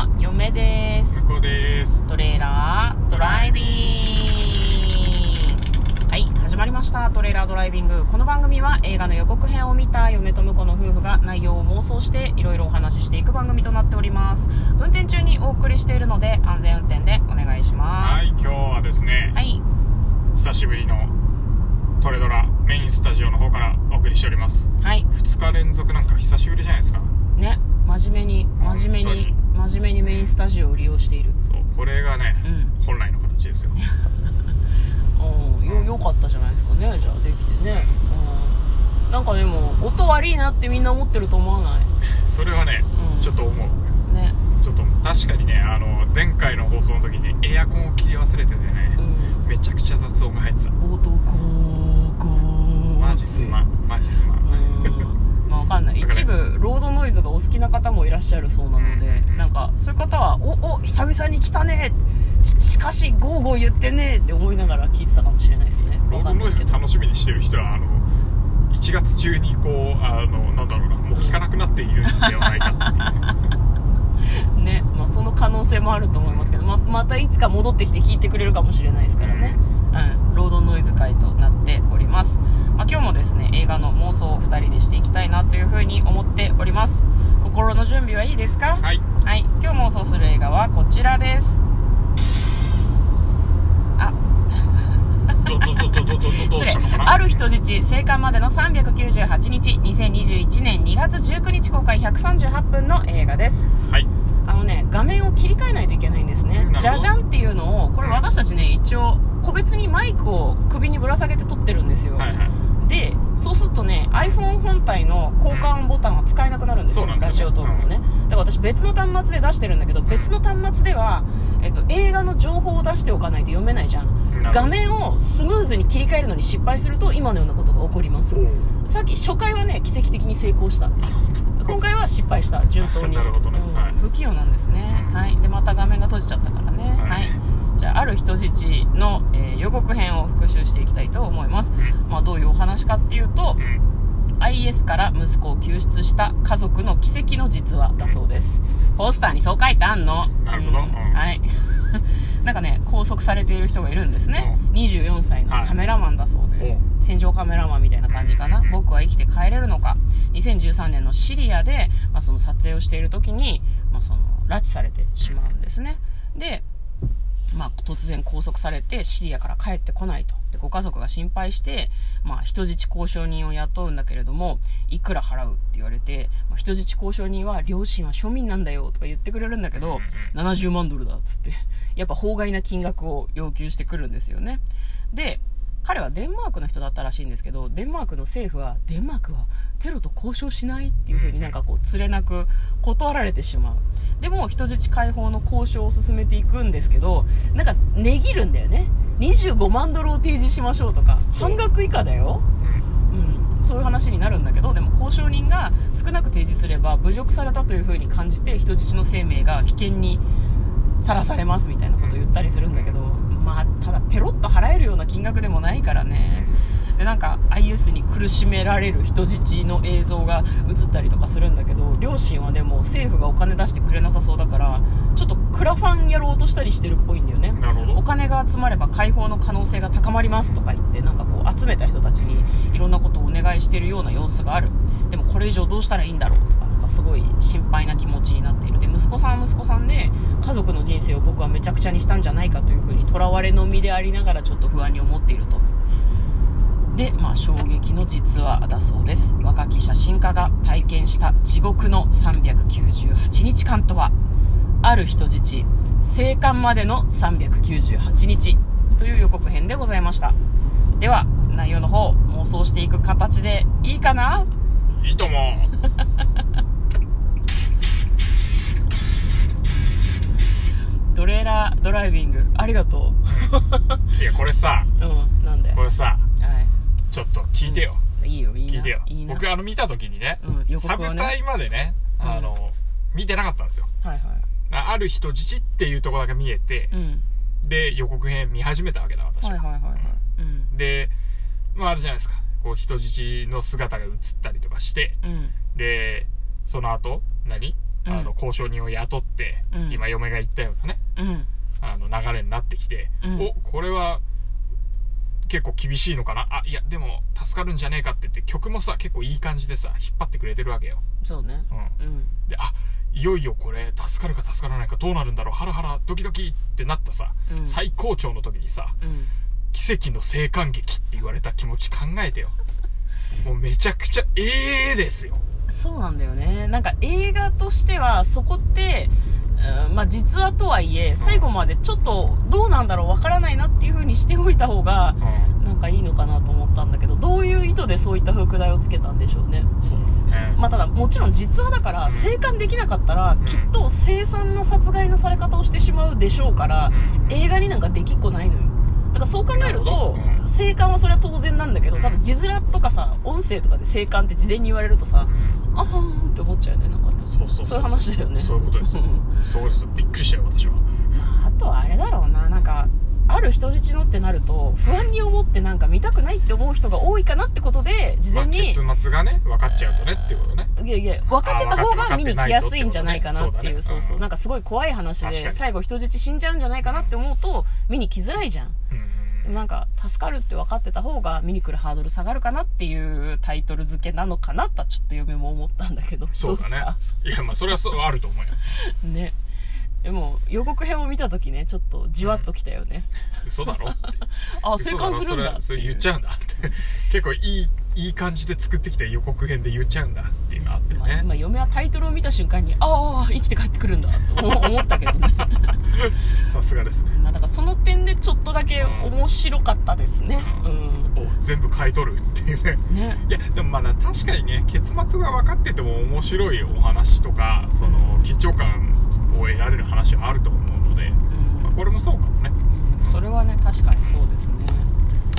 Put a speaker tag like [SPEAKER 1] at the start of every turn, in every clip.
[SPEAKER 1] は嫁です。
[SPEAKER 2] です。
[SPEAKER 1] トレーラードライビング。はい始まりました。トレーラードライビング。この番組は映画の予告編を見た嫁と婿の夫婦が内容を妄想していろいろお話ししていく番組となっております。運転中にお送りしているので安全運転でお願いします。
[SPEAKER 2] はい今日はですね、
[SPEAKER 1] はい。
[SPEAKER 2] 久しぶりのトレドラメインスタジオの方からお送りしております。
[SPEAKER 1] はい。
[SPEAKER 2] 2日連続なんか久しぶりじゃないですか。
[SPEAKER 1] ね真面目に真面目に真面目にメインスタジオを利用している。
[SPEAKER 2] そうこれがね、
[SPEAKER 1] うん。
[SPEAKER 2] 本来の形ですよ。
[SPEAKER 1] うん。よよかったじゃないですかね。じゃあできてね。うん。なんかでも音悪いなってみんな思ってると思わない？
[SPEAKER 2] それはね、
[SPEAKER 1] うん。
[SPEAKER 2] ちょっと思う。
[SPEAKER 1] ね。
[SPEAKER 2] ちょっと確かにねあの前回の放送の時にエアコンを切り忘れててね
[SPEAKER 1] う、ん。
[SPEAKER 2] めちゃくちゃ雑音が入ってた。
[SPEAKER 1] 冒頭こ
[SPEAKER 2] マジすまん。マジすまん
[SPEAKER 1] わかんない。一部ロードノイズがお好きな方もいらっしゃるそうなので、
[SPEAKER 2] うん
[SPEAKER 1] なんかそういう方は「おお久々に来たね。ししかしゴーゴー言ってね」って思いながら聞いてたかもしれないですね。
[SPEAKER 2] ロードノイズ楽しみにしてる人はあの1月中にこうあのなんだろうなもう聞かなくなっているんではないかっていう。
[SPEAKER 1] ね、まあ、その可能性もあると思いますけど、ま またいつか戻ってきて聞いてくれるかもしれないですからね、うん、ロードノイズ会となっております、まあ、今日もですね映画の妄想を2人でしていきたいなというふうに思っております。心の準備はいいですか、
[SPEAKER 2] はい、
[SPEAKER 1] はい、今日妄想する映画はこちらです。あ。ある人質生還までの398日2021年2月19日公開138分の映画です
[SPEAKER 2] はい
[SPEAKER 1] あのね画面を切り替えないといけないんですねじゃじゃんっていうのをこれ私たちね一応個別にマイクを首にぶら下げて撮ってるんですよ、
[SPEAKER 2] はいはい
[SPEAKER 1] でそうするとね iPhone 本体の交換ボタンが使えなくなるんですよ、
[SPEAKER 2] そうなん
[SPEAKER 1] ラジオトークのね、だから私別の端末で出してるんだけど別の端末では、えっと、映画の情報を出しておかないと読めないじゃん。画面をスムーズに切り替えるのに失敗すると今のようなことが起こります。
[SPEAKER 2] おう
[SPEAKER 1] さっき初回はね奇跡的に成功した。今回は失敗した。順当に。
[SPEAKER 2] なるほどね。
[SPEAKER 1] うん。
[SPEAKER 2] はい。
[SPEAKER 1] 不器用なんですね、
[SPEAKER 2] うん。
[SPEAKER 1] はい。でまた画面が閉じちゃったからね。
[SPEAKER 2] はい。
[SPEAKER 1] はい、じゃあある人質の、えー予告編を復習していきたいと思います、まあ、どういうお話かっていうと
[SPEAKER 2] うん。
[SPEAKER 1] IS から息子を救出した家族の奇跡の実話だそうです。ポスターにそう書いてあんの。
[SPEAKER 2] なるほど。
[SPEAKER 1] うん。
[SPEAKER 2] うん。
[SPEAKER 1] はい。なんかね拘束されている人がいるんですね。24歳のカメラマンカメラマンみたいな感じかな、
[SPEAKER 2] うん
[SPEAKER 1] 僕は生きて帰れるのか。2013年のシリアで、まあ、その撮影をしている時に、まあ、その拉致されてしまうんですね。で、まあ、突然拘束されてシリアから帰ってこないと。でご家族が心配して、まあ、人質交渉人を雇うんだけれどもいくら払うって言われて、まあ、人質交渉人は両親は庶民なんだよとか言ってくれるんだけど、
[SPEAKER 2] うん
[SPEAKER 1] 70万ドルだっつって。やっぱ法外な金額を要求してくるんですよね。で彼はデンマークの人だったらしいんですけどデンマークの政府はデンマークはテロと交渉しないっていう風になんかこうつれなく断られてしまう。でも人質解放の交渉を進めていくんですけどなんか値切るんだよね。25万ドルを提示しましょうとか半額以下だよ。うん、そういう話になるんだけどでも交渉人が少なく提示すれば侮辱されたというふうに感じて人質の生命が危険にさらされますみたいなことを言ったりするんだけどまあただペロッと払えるような金額でもないからね。でなんか IS に苦しめられる人質の映像が映ったりとかするんだけど両親はでも政府がお金出してくれなさそうだからちょっとクラファンやろうとしたりしてるっぽいんだよね。お金が集まれば解放の可能性が高まりますとか言ってなんかこう集めた人たちにいろんなことをお願いしているような様子がある。でもこれ以上どうしたらいいんだろうとかすごい心配な気持ちになっている。で息子さんは息子さんで家族の人生を僕はめちゃくちゃにしたんじゃないかというふうにとらわれの身でありながらちょっと不安に思っていると。で、まあ、衝撃の実話だそうです。若き写真家が体験した地獄の398日間とはある人質生還までの398日という予告編でございました。では内容の方妄想していく形でいいかな？い
[SPEAKER 2] いとも
[SPEAKER 1] ト ライビング。ありがと
[SPEAKER 2] いやこれさ。
[SPEAKER 1] ううん。なんで？
[SPEAKER 2] これさ
[SPEAKER 1] は
[SPEAKER 2] ちょっと聞いてよ、
[SPEAKER 1] いいいよいいな。い
[SPEAKER 2] 聞いてよ。
[SPEAKER 1] いいな。
[SPEAKER 2] 僕あの見た時にね、
[SPEAKER 1] うんね。
[SPEAKER 2] サブタイまでね
[SPEAKER 1] うん。
[SPEAKER 2] あの、見てなかったんですよ。
[SPEAKER 1] はいはい。
[SPEAKER 2] あある人質っていうところだけ見えて
[SPEAKER 1] う、ん。
[SPEAKER 2] で予告編見始めたわけだ私は、
[SPEAKER 1] はいはいはいはい。うん。
[SPEAKER 2] でまああるじゃないですか。こう人質の姿が映ったりとかして
[SPEAKER 1] うん。
[SPEAKER 2] でその後何？
[SPEAKER 1] うん。
[SPEAKER 2] あの交渉人を雇って、
[SPEAKER 1] うん。
[SPEAKER 2] 今嫁が言ったようなね。
[SPEAKER 1] うん
[SPEAKER 2] あの流れになってきて、
[SPEAKER 1] うん。
[SPEAKER 2] おこれは結構厳しいのかな？あいやでも助かるんじゃねえかって言って曲もさ結構いい感じでさ引っ張ってくれてるわけよ、
[SPEAKER 1] そうね。
[SPEAKER 2] うん、
[SPEAKER 1] うん。
[SPEAKER 2] であいよいよこれ助かるか助からないかどうなるんだろう？ハラハラドキドキってなったさ、
[SPEAKER 1] うん。
[SPEAKER 2] 最高潮の時にさ
[SPEAKER 1] うん。
[SPEAKER 2] 奇跡の生還劇って言われた気持ち考えてよ。もうめちゃくちゃええですよ。
[SPEAKER 1] そうなんだよね。なんか映画としてはそこって、うんまあ実話とはいえ最後までちょっとどうなんだろうわからないなっていう風にしておいた方が
[SPEAKER 2] うん。
[SPEAKER 1] なんかいいのかなと思ったんだけどどういう意図でそういった副題をつけたんでしょうね。
[SPEAKER 2] そうだね、
[SPEAKER 1] まあただもちろん実話だから
[SPEAKER 2] うん。
[SPEAKER 1] 生還できなかったら
[SPEAKER 2] ん。
[SPEAKER 1] きっと凄惨な殺害のされ方をしてしまうでしょうから
[SPEAKER 2] うん。
[SPEAKER 1] 映画になんかできっこないのよ。だからそう考えると生還はそれは当然なんだけど
[SPEAKER 2] うん。
[SPEAKER 1] ただ字面とかさ音声とかで生還って事前に言われるとさ
[SPEAKER 2] うん。
[SPEAKER 1] あはーんって思っちゃうよねなんか。ね
[SPEAKER 2] そうそう。
[SPEAKER 1] そういう話だよね。
[SPEAKER 2] そういうことです。そうです。びっくりしたよ私は。
[SPEAKER 1] あとはあれだろうな。なんかある人質のってなると不安に思ってなんか見たくないって思う人が多いかなってことで事前に、
[SPEAKER 2] まあ、結末がね分かっちゃうとねっていうことね。
[SPEAKER 1] いやいや分かってた方が見に来やすいんじゃないかなっていう
[SPEAKER 2] そう
[SPEAKER 1] そう。なんかすごい怖い話で最後人質死んじゃうんじゃないかなって思うと見に来づらいじゃん。
[SPEAKER 2] うん
[SPEAKER 1] なんか助かるって分かってた方が見に来るハードル下がるかなっていうタイトル付けなのかなとはちょっと嫁も思ったんだけど
[SPEAKER 2] そうだね。いやまあそれはそうあると思うよ。
[SPEAKER 1] ね。でも予告編を見た時ねちょっとじわっときたよね、
[SPEAKER 2] 嘘だろ？っ て
[SPEAKER 1] あ生還するんだ。
[SPEAKER 2] それそれ言っちゃうんだって。結構いいいい感じで作ってきた予告編で言っちゃうんだっていうのがあって
[SPEAKER 1] まあ、嫁はタイトルを見た瞬間にああ生きて帰ってくるんだと思思ったけどね。
[SPEAKER 2] さすがです。ね
[SPEAKER 1] とだけ面白かったですね。
[SPEAKER 2] お全部買い取るっていうね。
[SPEAKER 1] うんね。
[SPEAKER 2] いやでもまだ確かにね結末が分かってても面白いお話とかその緊張感を得られる話はあると思うので、
[SPEAKER 1] うん。
[SPEAKER 2] まあ、これもそうかもね。
[SPEAKER 1] それはね確かにそうですね。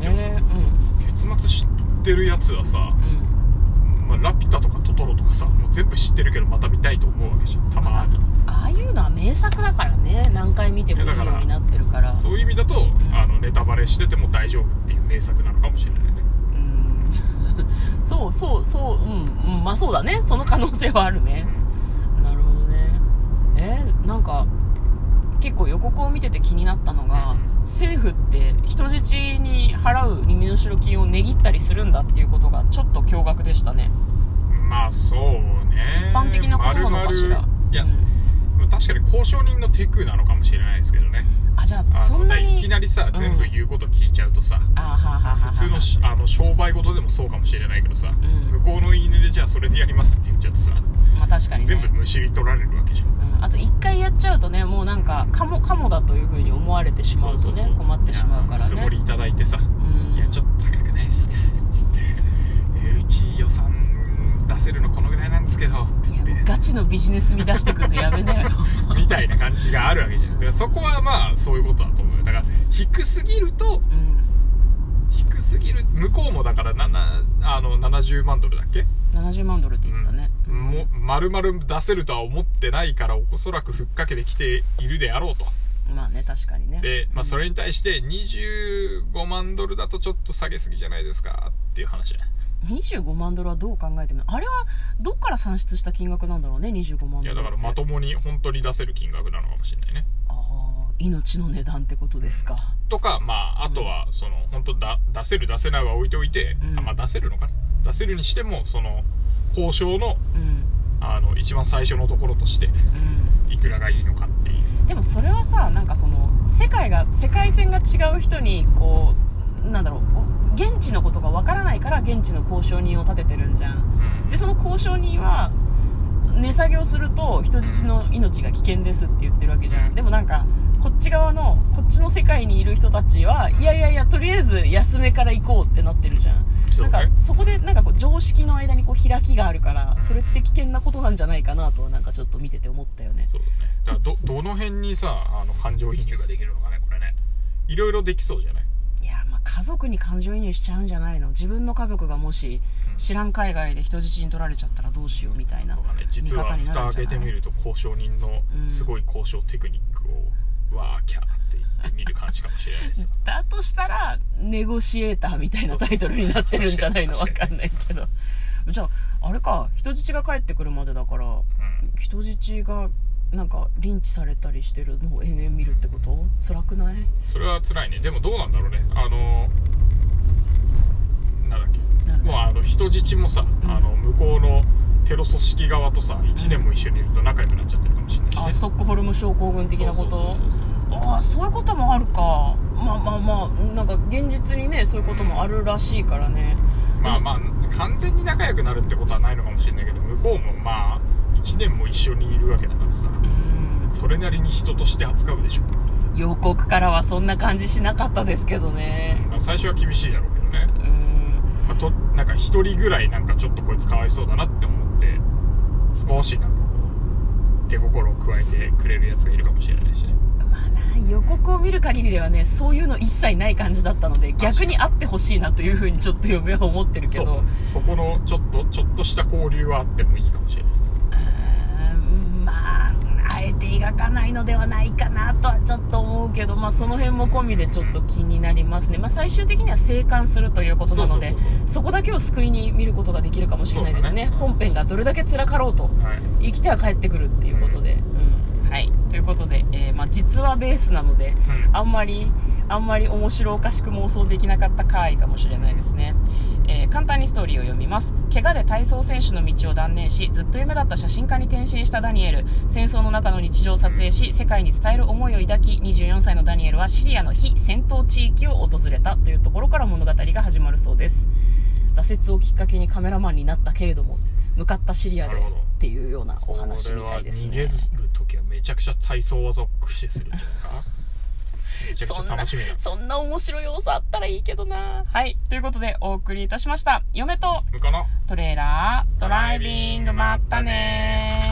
[SPEAKER 1] えー、うん。
[SPEAKER 2] 結末知ってるやつはさ、
[SPEAKER 1] うん。
[SPEAKER 2] まあ、ラピュタとかトトロとかさもう全部知ってるけどまた見たいと思うわけじゃん。たまに。
[SPEAKER 1] ああいうのは名作だからね。何回見てもいいようになってるから。
[SPEAKER 2] そういう意味だと、あのネタバレしてても大丈夫っていう名作なのかもしれないね。
[SPEAKER 1] うん。そうそうそううん、うん、まあそうだね。その可能性はあるね。なるほどね。えーなんか結構予告を見てて気になったのが政府って人質に払う身代金を値切ったりするんだっていうことがちょっと驚愕でしたね。
[SPEAKER 2] まあそうね。
[SPEAKER 1] 一般的なことなのかしら。
[SPEAKER 2] いや、
[SPEAKER 1] うん
[SPEAKER 2] 確かに交渉人のテクなのかもしれないですけどね。
[SPEAKER 1] あじゃあそんなに
[SPEAKER 2] いきなりさ、
[SPEAKER 1] うん。
[SPEAKER 2] 全部言うこと聞いちゃうとさ普通のしあの商売事でもそうかもしれないけどさ、
[SPEAKER 1] ん。
[SPEAKER 2] 向こうの言い値でじゃあそれでやりますって言っちゃうとさ、
[SPEAKER 1] まあ確かにね。
[SPEAKER 2] 全部むしり取られるわけじゃん。
[SPEAKER 1] うん。あと一回やっちゃうとねもうなんかカモカモだというふうに思われてしまうとね困ってしまうからね。
[SPEAKER 2] 見積もりいただいてさ、
[SPEAKER 1] うん。
[SPEAKER 2] いやちょっと高くないですかつって、えーうち予算出せるのこのぐらいなんですけどって言って。
[SPEAKER 1] ガチのビジネス見出してくるのやめなよ
[SPEAKER 2] 感じがあるわけじゃん。だからそこはまあそういうことだと思うよ。だから低すぎると
[SPEAKER 1] うん。
[SPEAKER 2] 低すぎる向こうもだから7あの70万ドルだっけ
[SPEAKER 1] ？70万ドルって言ってたね、
[SPEAKER 2] うん。も丸々出せるとは思ってないからおそらくふっかけてきているであろうと
[SPEAKER 1] まあね確かにね。
[SPEAKER 2] で、まあ、それに対して25万ドルだとちょっと下げすぎじゃないですかっていう話。
[SPEAKER 1] 25万ドルはどう考えてもあれはどっから算出した金額なんだろうね25万ドル
[SPEAKER 2] いやだからまともに本当に出せる金額なのかもしれないね。
[SPEAKER 1] ああ命の値段ってことですか。
[SPEAKER 2] とかまああとはその本当だ出せる出せないは置いておいて、
[SPEAKER 1] うん。
[SPEAKER 2] あまあ出せるのかな。出せるにしてもその交渉の
[SPEAKER 1] うん。
[SPEAKER 2] あの一番最初のところとして
[SPEAKER 1] うん。
[SPEAKER 2] い
[SPEAKER 1] さなんかその世界が世界線が違う人にこうなんだろう現地のことがわからないから現地の交渉人を立ててるんじゃん。でその交渉人は値下げをすると人質の命が危険ですって言ってるわけじゃん。でもなんかこっち側のこっちの世界にいる人たちはいやいやいやとりあえず安めから行こうってなってるじゃん。なんかそこでなんかこう常識の間にこう開きがあるからそれって危険なことなんじゃないかなとはなんかちょっと見てて思ったよね。
[SPEAKER 2] そうだね。だどどの辺にさあの感情移入ができるのかねこれね。いろいろできそうじゃない？
[SPEAKER 1] いやまあ家族に感情移入しちゃうんじゃないの。自分の家族がもし
[SPEAKER 2] うん。
[SPEAKER 1] 知らん海外で人質に取られちゃったらどうしようみたいな
[SPEAKER 2] ね実は
[SPEAKER 1] 見方になる
[SPEAKER 2] 蓋開けてみると交渉人の
[SPEAKER 1] うん。
[SPEAKER 2] すごい交渉テクニックを、わーキャーって言って見る感じかもしれないです
[SPEAKER 1] だとしたらネゴシエーターみたいなタイトルになってるんじゃないの？わかんないけど。じゃああれか人質が帰ってくるまでだから
[SPEAKER 2] うん。
[SPEAKER 1] 人質がなんかリンチされたりしてるのを延々見るってこと？辛くない？
[SPEAKER 2] それは辛いね。でもどうなんだろうね。あのなんだっけ？もうあの人質もさ、
[SPEAKER 1] うん。
[SPEAKER 2] あの向こうのテロ組織側とさ1年も一緒にいると仲良くなっちゃってるかもしれないしね、
[SPEAKER 1] あストックホルム症候群的なこと？ああそういうこともあるかまあまあまあなんか現実にねそういうこともあるらしいからね
[SPEAKER 2] まあまあ完全に仲良くなるってことはないのかもしれないけど向こうもまあ1年も一緒にいるわけだからさ
[SPEAKER 1] うん
[SPEAKER 2] それなりに人として扱うでしょ、
[SPEAKER 1] 予告からはそんな感じしなかったですけどね
[SPEAKER 2] まあ、最初は厳しいだろうけどね
[SPEAKER 1] うん
[SPEAKER 2] あとなんか一人ぐらいなんかちょっとこいつかわいそうだなって思って少しなんかこう手心を加えてくれるやつがいるかもしれないしね。
[SPEAKER 1] まあな予告を見る限りではねそういうの一切ない感じだったので逆にあってほしいなというふうにちょっと嫁は思ってるけど。
[SPEAKER 2] そこのちょっとちょっとした交流はあってもいいかもしれない
[SPEAKER 1] えて描かないのではないかなとはちょっと思うけど、まあ、その辺も込みでちょっと気になりますね、まあ、最終的には生還するということなので
[SPEAKER 2] そ
[SPEAKER 1] こだけを救いに見ることができるかもしれないですね。
[SPEAKER 2] ね。
[SPEAKER 1] 本編がどれだけ辛かろうと
[SPEAKER 2] はい
[SPEAKER 1] 生きては帰ってくるっていうことで、うん。はい。ということで、えーまあ、実話ベースなので
[SPEAKER 2] うん。
[SPEAKER 1] あんまりあんまり面白おかしく妄想できなかった回かもしれないですね、えー簡単にストーリーを読みます怪我で体操選手の道を断念しずっと夢だった写真家に転身したダニエル。戦争の中の日常を撮影し世界に伝える思いを抱き24歳のダニエルはシリアの非戦闘地域を訪れたというところから物語が始まるそうです。挫折をきっかけにカメラマンになったけれども向かったシリアでっていうようなお話みたいです
[SPEAKER 2] 逃げる
[SPEAKER 1] ね
[SPEAKER 2] 時はめちゃくちゃ体操技を駆使するんじゃないかめちゃくちゃ
[SPEAKER 1] そんな
[SPEAKER 2] 楽しみだ
[SPEAKER 1] そんな面白い要素あったらいいけどな。はい。ということでお送りいたしました。嫁と
[SPEAKER 2] 向こうの。
[SPEAKER 1] トレーラードライビング。まったねー